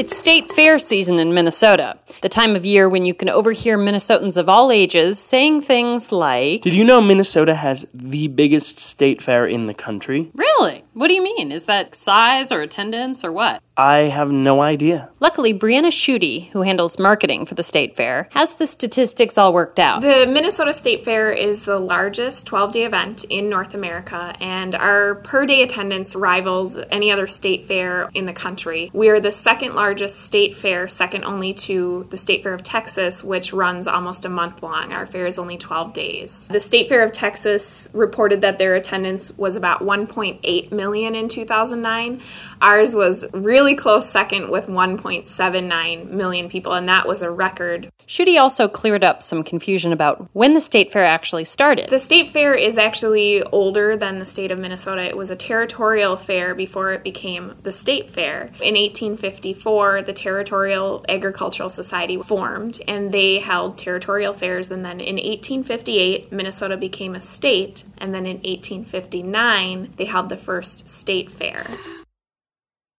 It's state fair season in Minnesota, the time of year when you can overhear Minnesotans of all ages saying things like, Did you know Minnesota has the biggest state fair in the country? Really? What do you mean? Is that size or attendance or what? I have no idea. Luckily, Brianna Schutte, who handles marketing for the state fair, has the statistics all worked out. The Minnesota State Fair is the largest 12 day event in North America, and our per day attendance rivals any other state fair in the country. We are the second largest state fair, second only to the State Fair of Texas, which runs almost a month long. Our fair is only 12 days. The State Fair of Texas reported that their attendance was about 1.8 million in 2009. Ours was really close second with 1.79 million people, and that was a record. Schutte also cleared up some confusion about when the state fair actually started. The state fair is actually older than the state of Minnesota. It was a territorial fair before it became the state fair. In 1854, the Territorial Agricultural Society formed and they held territorial fairs. And then in 1858, Minnesota became a state. And then in 1859, they held the first state fair.